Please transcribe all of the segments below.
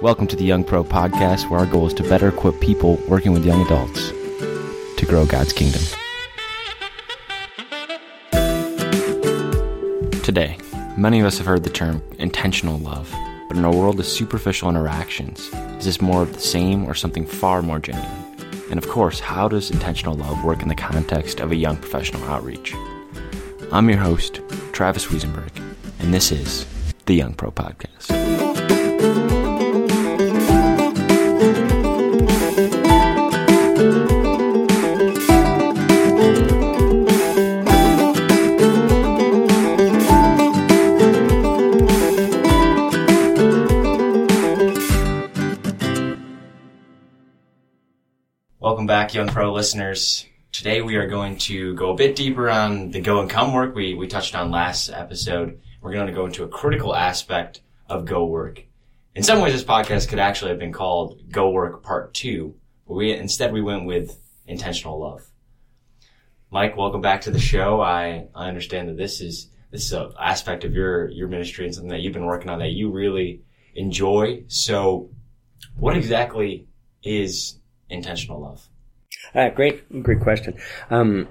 Welcome to the Young Pro Podcast, where our goal is to better equip people working with young adults to grow God's kingdom. Today, many of us have heard the term intentional love, but in a world of superficial interactions, is this more of the same or something far more genuine? And of course, how does intentional love work in the context of a young professional outreach? I'm your host, Travis Wiesenberg, and this is the Young Pro Podcast. Back, Young Pro listeners. Today we are going to go a bit deeper on the go and come work we, we touched on last episode. We're going to go into a critical aspect of go work. In some ways, this podcast could actually have been called Go Work Part 2, but we, instead we went with intentional love. Mike, welcome back to the show. I, I understand that this is, this is an aspect of your, your ministry and something that you've been working on that you really enjoy. So what exactly is intentional love? Uh, great, great question. Um,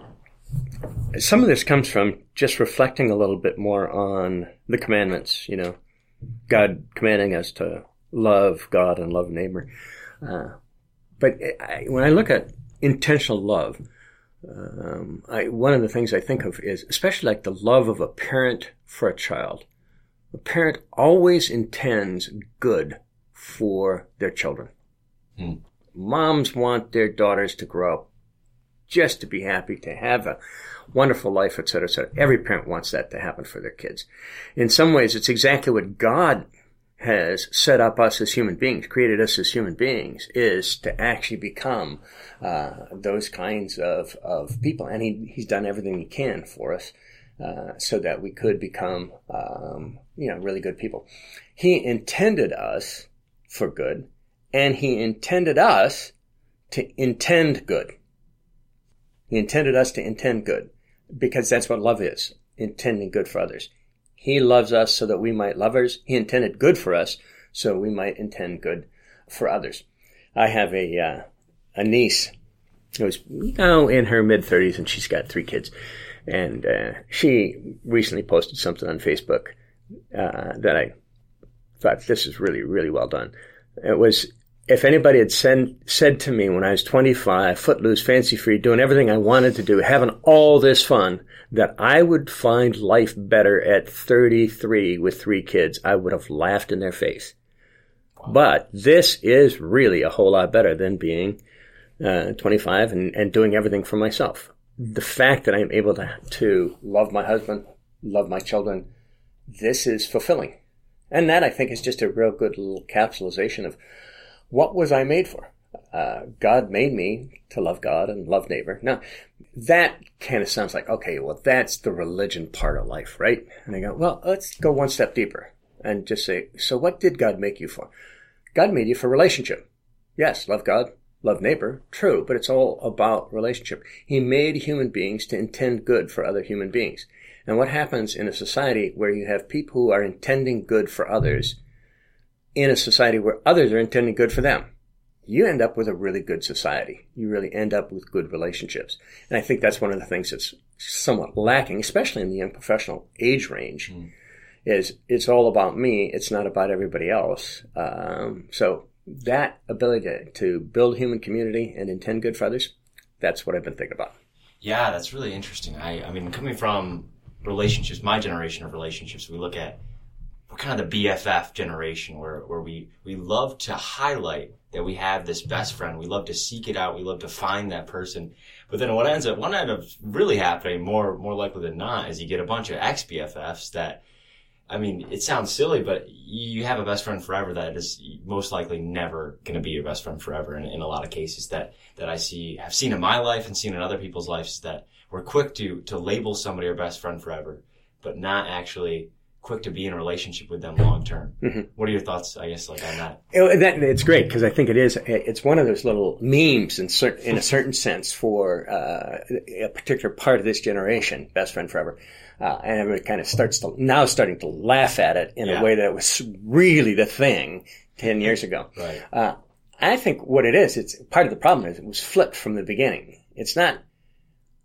some of this comes from just reflecting a little bit more on the commandments. You know, God commanding us to love God and love neighbor. Uh, but I, when I look at intentional love, um, I, one of the things I think of is especially like the love of a parent for a child. A parent always intends good for their children. Hmm moms want their daughters to grow up just to be happy, to have a wonderful life, etc., etc. Every parent wants that to happen for their kids. In some ways, it's exactly what God has set up us as human beings, created us as human beings, is to actually become uh, those kinds of, of people. And he, He's done everything He can for us uh, so that we could become, um, you know, really good people. He intended us for good and he intended us to intend good. He intended us to intend good because that's what love is, intending good for others. He loves us so that we might love others. He intended good for us so we might intend good for others. I have a, uh, a niece who's now in her mid thirties and she's got three kids. And, uh, she recently posted something on Facebook, uh, that I thought this is really, really well done. It was if anybody had send, said to me when I was 25, footloose, fancy free, doing everything I wanted to do, having all this fun, that I would find life better at 33 with three kids, I would have laughed in their face. But this is really a whole lot better than being uh, 25 and, and doing everything for myself. The fact that I'm able to, to love my husband, love my children, this is fulfilling. And that I think is just a real good little capsulization of what was I made for? Uh, God made me to love God and love neighbor. Now, that kind of sounds like, okay, well, that's the religion part of life, right? And I go, well, let's go one step deeper and just say, so what did God make you for? God made you for relationship. Yes, love God, love neighbor, true, but it's all about relationship. He made human beings to intend good for other human beings. And what happens in a society where you have people who are intending good for others in a society where others are intending good for them. You end up with a really good society. You really end up with good relationships. And I think that's one of the things that's somewhat lacking, especially in the young professional age range, mm. is it's all about me. It's not about everybody else. Um, so that ability to, to build human community and intend good for others, that's what I've been thinking about. Yeah, that's really interesting. I, I mean, coming from relationships, my generation of relationships, we look at we're kind of the BFF generation where, where we, we love to highlight that we have this best friend. We love to seek it out. We love to find that person. But then what ends up, what ends up really happening more, more likely than not is you get a bunch of ex BFFs that, I mean, it sounds silly, but you have a best friend forever that is most likely never going to be your best friend forever. In, in a lot of cases that, that I see, have seen in my life and seen in other people's lives that we're quick to, to label somebody our best friend forever, but not actually quick to be in a relationship with them long term. Mm-hmm. What are your thoughts, I guess, like on that? It, that, it's great because I think it is. It's one of those little memes in, cer- in a certain sense for uh, a particular part of this generation, best friend forever, uh, and everybody kind of starts to now starting to laugh at it in Yeah. a way that was really the thing ten years ago. Right. Uh, I think what it is, it's part of the problem is it was flipped from the beginning. It's not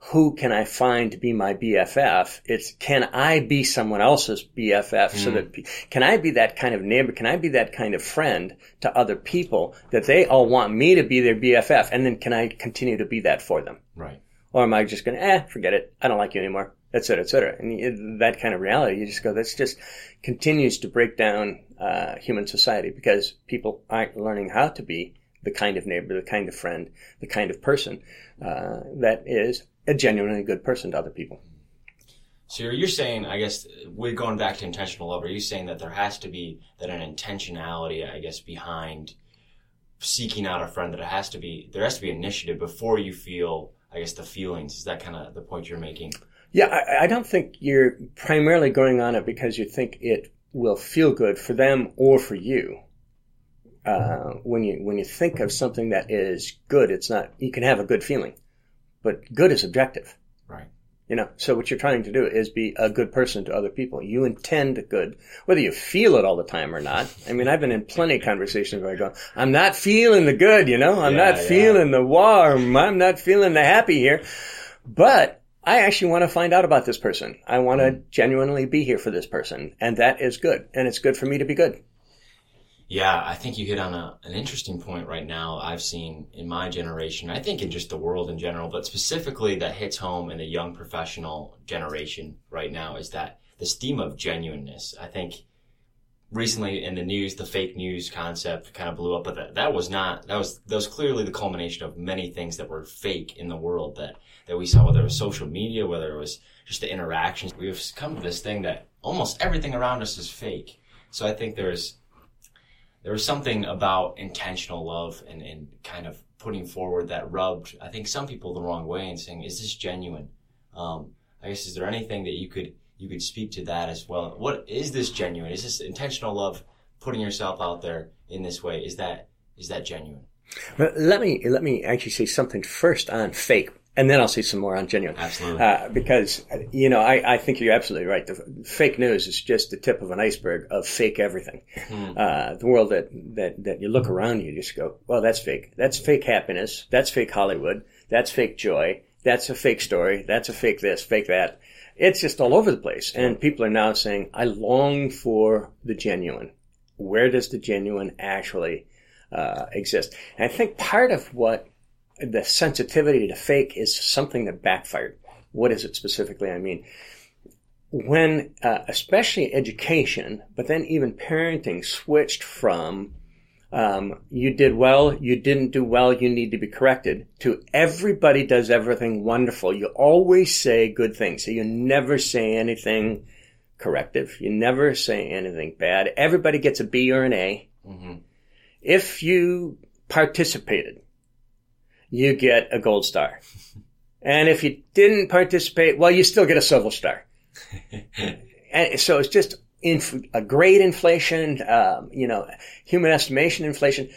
who can I find to be my BFF? It's can I be someone else's BFF so that can I be that kind of neighbor? Can I be that kind of friend to other people that they all want me to be their BFF? And then can I continue to be that for them? Right. Or am I just going to, eh, forget it. I don't like you anymore, et cetera, et cetera. And that kind of reality, you just go, that's just continues to break down uh, human society because people aren't learning how to be the kind of neighbor, the kind of friend, the kind of person uh, that is a genuinely good person to other people. So you're, you're saying, I guess, we're going back to intentional love. Are you saying that there has to be that an intentionality, I guess, behind seeking out a friend? That it has to be there has to be initiative before you feel, I guess, the feelings. Is that kind of the point you're making? Yeah, I, I don't think you're primarily going on it because you think it will feel good for them or for you. Uh, when you when you think of something that is good, it's not. You can have a good feeling, but good is objective. Right. You know, so what you're trying to do is be a good person to other people. You intend good, whether you feel it all the time or not. I mean, I've been in plenty of conversations where I go, I'm not feeling the good, you know, I'm Yeah, not yeah. feeling the warm, I'm not feeling the happy here. But I actually want to find out about this person. I want to hmm. genuinely be here for this person. And that is good. And it's good for me to be good. Yeah, I think you hit on a, an interesting point right now. I've seen in my generation, I think in just the world in general, but specifically that hits home in the young professional generation right now is that this theme of genuineness. I think recently in the news, the fake news concept kind of blew up, but that, that was not, that was, that was clearly the culmination of many things that were fake in the world that, that we saw, whether it was social media, whether it was just the interactions. We've come to this thing that almost everything around us is fake. So I think there's, there was something about intentional love and, and kind of putting forward that rubbed, I think, some people the wrong way and saying, is this genuine? Um, I guess, is there anything that you could, you could speak to that as well? What is this genuine? Is this intentional love, putting yourself out there in this way? Is that, is that genuine? Let me, let me actually say something first on fake. And then I'll see some more on genuine. Absolutely. Uh, because, you know, I, I think you're absolutely right. The fake news is just the tip of an iceberg of fake everything. Uh, the world that, that, that you look around you, you just go, well, that's fake. That's fake happiness. That's fake Hollywood. That's fake joy. That's a fake story. That's a fake this, fake that. It's just all over the place. And people are now saying, I long for the genuine. Where does the genuine actually uh, exist? And I think part of what the sensitivity to fake is something that backfired. What is it specifically? I mean, when, uh, especially education, but then even parenting switched from, um, you did well, you didn't do well, you need to be corrected, to everybody does everything wonderful. You always say good things. So you never say anything corrective. You never say anything bad. Everybody gets a B or an A. hmm If you participated, you get a gold star. And if you didn't participate, well, you still get a silver star. and so it's just inf- a grade inflation, um, you know, human estimation inflation.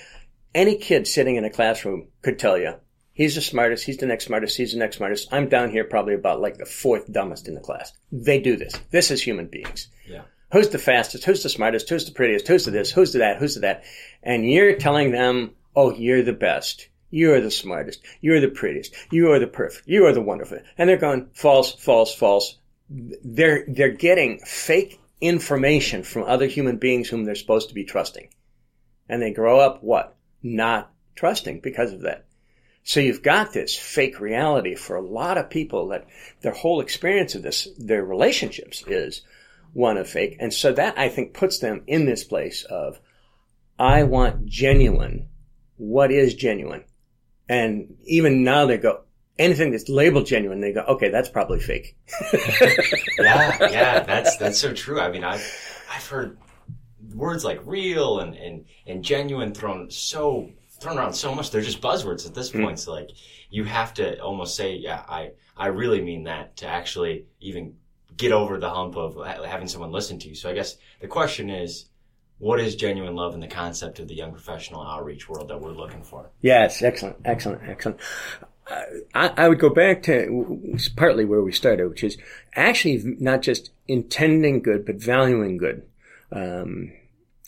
Any kid sitting in a classroom could tell you, he's the smartest, he's the next smartest, he's the next smartest. I'm down here probably about like the fourth dumbest in the class. They do this. This is human beings. Yeah. Who's the fastest? Who's the smartest? Who's the prettiest? Who's the this? Who's the that? Who's the that? And you're telling them, oh, you're the best. You're the smartest. You're the prettiest. You are the perfect. You are the wonderful. And they're going false, false, false. They're, they're getting fake information from other human beings whom they're supposed to be trusting. And they grow up what? Not trusting because of that. So you've got this fake reality for a lot of people that their whole experience of this, their relationships is one of fake. And so that I think puts them in this place of, I want genuine. What is genuine? And even now they go, anything that's labeled genuine, they go, okay, that's probably fake. yeah, yeah, that's that's so true. I mean, I've I've heard words like real and and and genuine thrown so thrown around so much. They're just buzzwords at this hmm. point. So like, you have to almost say, yeah, I I really mean that to actually even get over the hump of having someone listen to you. So I guess the question is, what is genuine love in the concept of the young professional outreach world that we're looking for? Yes, excellent, excellent, excellent. I, I, would go back to partly where we started, which is actually not just intending good, but valuing good. Um,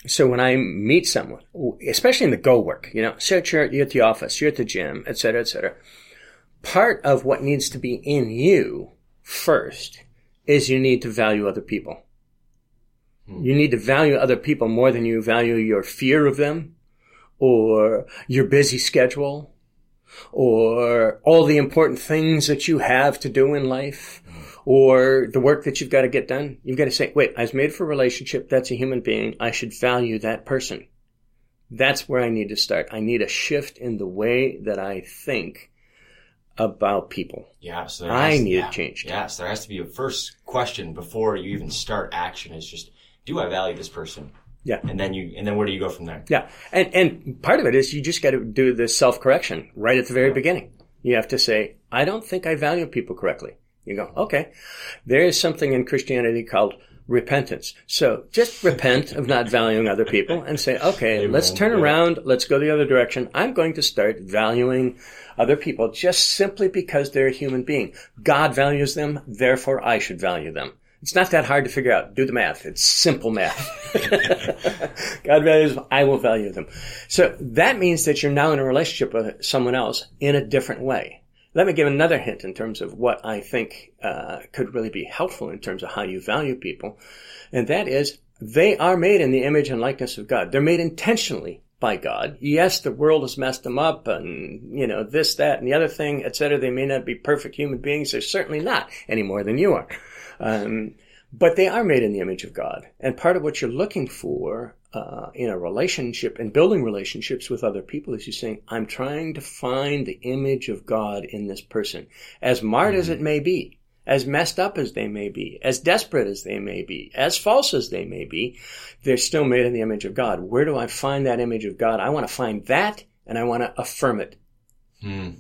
so when I meet someone, especially in the go work, you know, so you're, you're at the office, you're at the gym, et cetera, et cetera. Part of what needs to be in you first is you need to value other people. Hmm. You need to value other people more than you value your fear of them or your busy schedule or all the important things that you have to do in life hmm. or the work that you've got to get done. You've got to say, wait, I was made for a relationship. That's a human being. I should value that person. That's where I need to start. I need a shift in the way that I think about people. Yeah, so I has, need yeah, to change. Yeah, so there has to be a first question before you even start action. Is just, do I value this person? Yeah, and then you, and then where do you go from there? Yeah, and and part of it is you just got to do the self correction right at the very yeah. beginning. You have to say, I don't think I value people correctly. You go, okay. There is something in Christianity called repentance. So just repent of not valuing other people and say, okay, Amen. let's turn yeah. around. Let's go the other direction. I'm going to start valuing other people just simply because they're a human being. God values them, therefore I should value them. It's not that hard to figure out. Do the math. It's simple math. God values them, I will value them. So that means that you're now in a relationship with someone else in a different way. Let me give another hint in terms of what I think uh, could really be helpful in terms of how you value people, and that is they are made in the image and likeness of God. They're made intentionally by God. Yes, the world has messed them up and, you know, this, that, and the other thing, etc. They may not be perfect human beings. They're certainly not any more than you are. Um, but they are made in the image of God. And part of what you're looking for uh, in a relationship and building relationships with other people is you saying, I'm trying to find the image of God in this person, as marred mm-hmm. as it may be as messed up as they may be, as desperate as they may be, as false as they may be, they're still made in the image of God. Where do I find that image of God? I want to find that and I want to affirm it. Hmm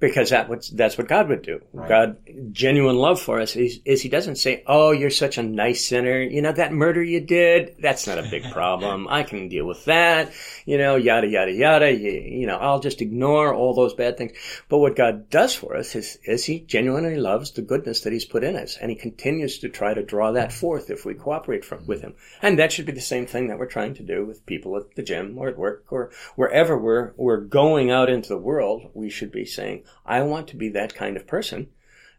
because that what, that's what God would do. Right. God, genuine love for us is, is, He doesn't say, "Oh, you're such a nice sinner. You know that murder you did. That's not a big problem. I can deal with that. You know, yada yada yada. You, you, know, I'll just ignore all those bad things." But what God does for us is, is He genuinely loves the goodness that He's put in us, and He continues to try to draw that forth if we cooperate from, with Him. And that should be the same thing that we're trying to do with people at the gym or at work or wherever we're we're going out into the world. We should be saying I want to be that kind of person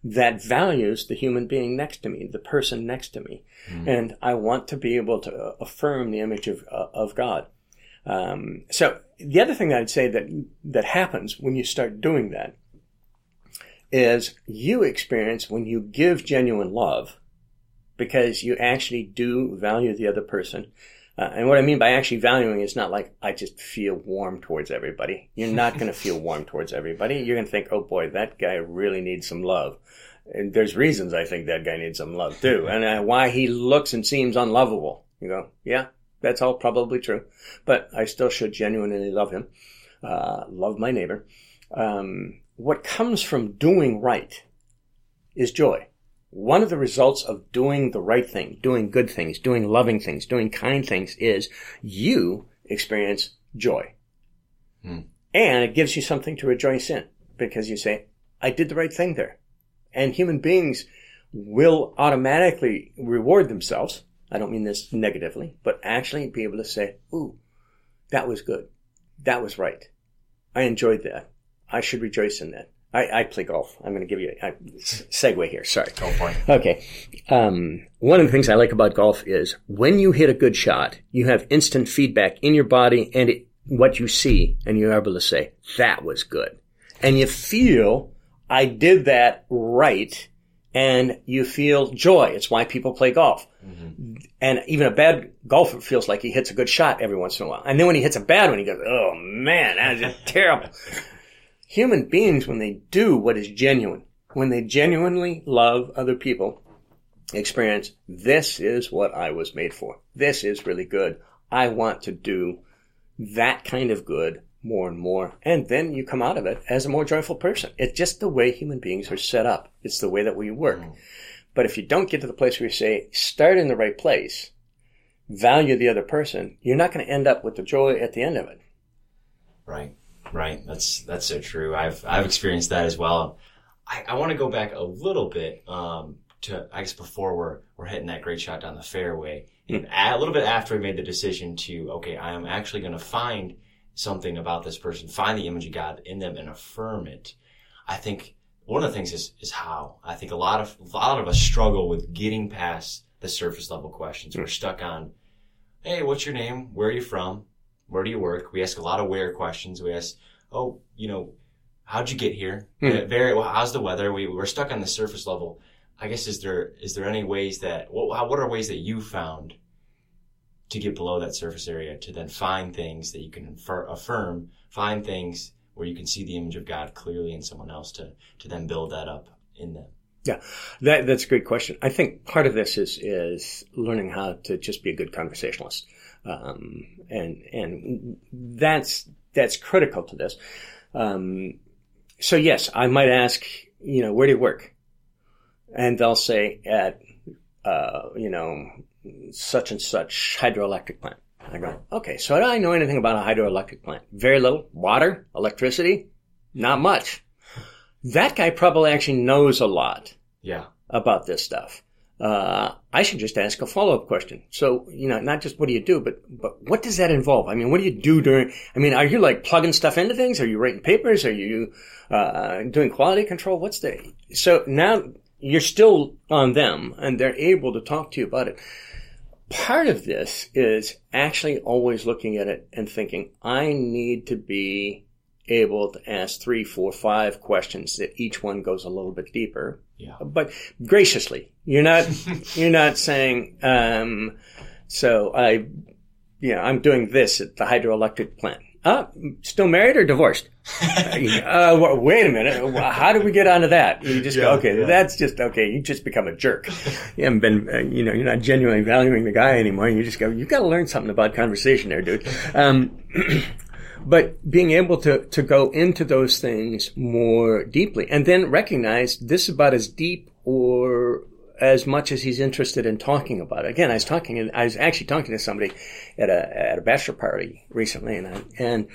that values the human being next to me, the person next to me. Mm. And I want to be able to affirm the image of, uh, of God. Um, so the other thing I'd say that, that happens when you start doing that is you experience when you give genuine love because you actually do value the other person uh, and what I mean by actually valuing is not like I just feel warm towards everybody. You're not going to feel warm towards everybody. You're going to think, oh boy, that guy really needs some love. And there's reasons I think that guy needs some love too, and uh, why he looks and seems unlovable. You go, yeah, that's all probably true, but I still should genuinely love him, uh, love my neighbor. Um, what comes from doing right is joy. One of the results of doing the right thing, doing good things, doing loving things, doing kind things is you experience joy. Hmm. And it gives you something to rejoice in because you say, I did the right thing there. And human beings will automatically reward themselves. I don't mean this negatively, but actually be able to say, ooh, that was good. That was right. I enjoyed that. I should rejoice in that. I, I play golf. I'm going to give you a, a segue here. Sorry. Go for it. Okay. Um, one of the things I like about golf is when you hit a good shot, you have instant feedback in your body and it, what you see, and you're able to say, that was good. And you feel, I did that right, and you feel joy. It's why people play golf. Mm-hmm. And even a bad golfer feels like he hits a good shot every once in a while. And then when he hits a bad one, he goes, oh man, that that is terrible human beings, when they do what is genuine, when they genuinely love other people, experience this is what I was made for. This is really good. I want to do that kind of good more and more. And then you come out of it as a more joyful person. It's just the way human beings are set up. It's the way that we work. Mm. But if you don't get to the place where you say, start in the right place, value the other person, you're not going to end up with the joy at the end of it. Right. Right. That's that's so true. I've I've experienced that as well. I, I want to go back a little bit um, to I guess before we're we're hitting that great shot down the fairway, and a, a little bit after we made the decision to okay, I am actually going to find something about this person, find the image of God in them, and affirm it. I think one of the things is is how I think a lot of a lot of us struggle with getting past the surface level questions. We're stuck on, hey, what's your name? Where are you from? Where do you work? We ask a lot of where questions. We ask, oh, you know, how'd you get here? Hmm. Very well. How's the weather? We we're stuck on the surface level. I guess is there is there any ways that what how, what are ways that you found to get below that surface area to then find things that you can infer, affirm, find things where you can see the image of God clearly in someone else to to then build that up in them. Yeah, that, that's a great question. I think part of this is is learning how to just be a good conversationalist, um, and and that's that's critical to this. Um, so yes, I might ask, you know, where do you work? And they'll say at, uh, you know, such and such hydroelectric plant. I go, okay, so do I know anything about a hydroelectric plant? Very little. Water, electricity, not much. That guy probably actually knows a lot Yeah. about this stuff. Uh, I should just ask a follow-up question. So, you know, not just what do you do, but, but what does that involve? I mean, what do you do during, I mean, are you like plugging stuff into things? Are you writing papers? Are you, uh, doing quality control? What's the, so now you're still on them and they're able to talk to you about it. Part of this is actually always looking at it and thinking, I need to be able to ask three, four, five questions that each one goes a little bit deeper Yeah. but graciously. You're not you're not saying um, so I you know I'm doing this at the hydroelectric plant. Uh, still married or divorced? uh, wa- wait a minute. How do we get onto that? You just go, okay, yeah. that's just okay. You just become a jerk. You haven't been, uh, you know, you're not genuinely valuing the guy anymore. You just go, you've got to learn something about conversation there, dude. Um, but being able to, to go into those things more deeply and then recognize this is about as deep or as much as he's interested in talking about it. Again, I was talking, I was actually talking to somebody at a, at a bachelor party recently and I, and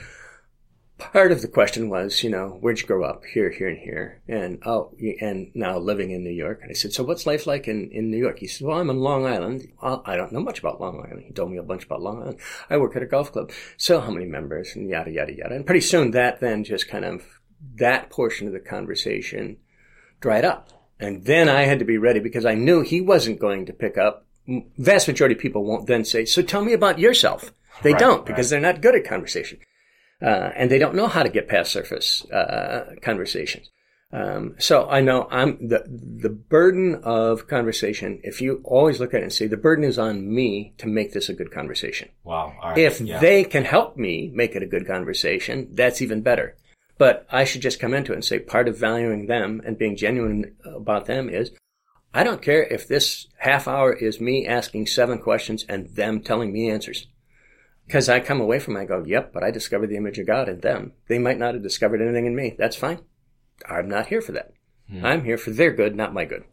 part of the question was, you know, where'd you grow up? Here, here, and here. And, oh, and now living in New York. And I said, so what's life like in, in New York? He said, well, I'm in Long Island. Well, I don't know much about Long Island. He told me a bunch about Long Island. I work at a golf club. So how many members? And yada, yada, yada. And pretty soon that then just kind of, that portion of the conversation dried up. And then I had to be ready because I knew he wasn't going to pick up. Vast majority of people won't then say, so tell me about yourself. They Right, don't because right. they're not good at conversation uh, and they don't know how to get past surface uh, conversations. Um, so I know I'm the the burden of conversation. If you always look at it and say the burden is on me to make this a good conversation. Wow. All right. If yeah. they can help me make it a good conversation, that's even better. But I should just come into it and say part of valuing them and being genuine about them is I don't care if this half hour is me asking seven questions and them telling me answers. Because I come away from it, I go, yep, but I discovered the image of God in them. They might not have discovered anything in me. That's fine. I'm not here for that. Hmm. I'm here for their good, not my good.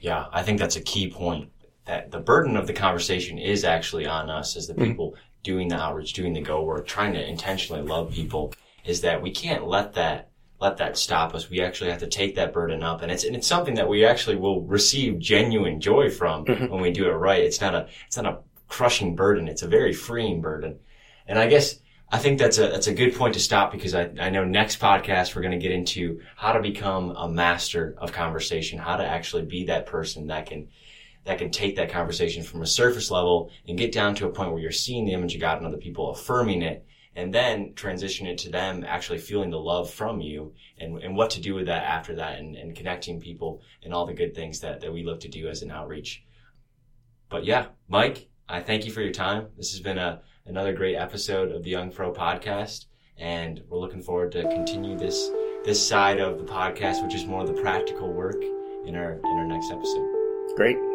Yeah, I think that's a key point. That the burden of the conversation is actually on us as the hmm. people doing the outreach, doing the go work, trying to intentionally love people. Is that we can't let that let that stop us. We actually have to take that burden up, and it's and it's something that we actually will receive genuine joy from mm-hmm. when we do it right. It's not a it's not a crushing burden. It's a very freeing burden, and I guess. I think that's a that's a good point to stop because I, I know next podcast we're going to get into how to become a master of conversation, how to actually be that person that can that can take that conversation from a surface level and get down to a point where you're seeing the image of God in other people, affirming it, and then transition it to them actually feeling the love from you and, and what to do with that after that and, and connecting people and all the good things that, that we look to do as an outreach. But yeah, Mike, I thank you for your time. This has been a another great episode of the Young Pro podcast, and we're looking forward to continue this this side of the podcast, which is more of the practical work in our in our next episode. Great.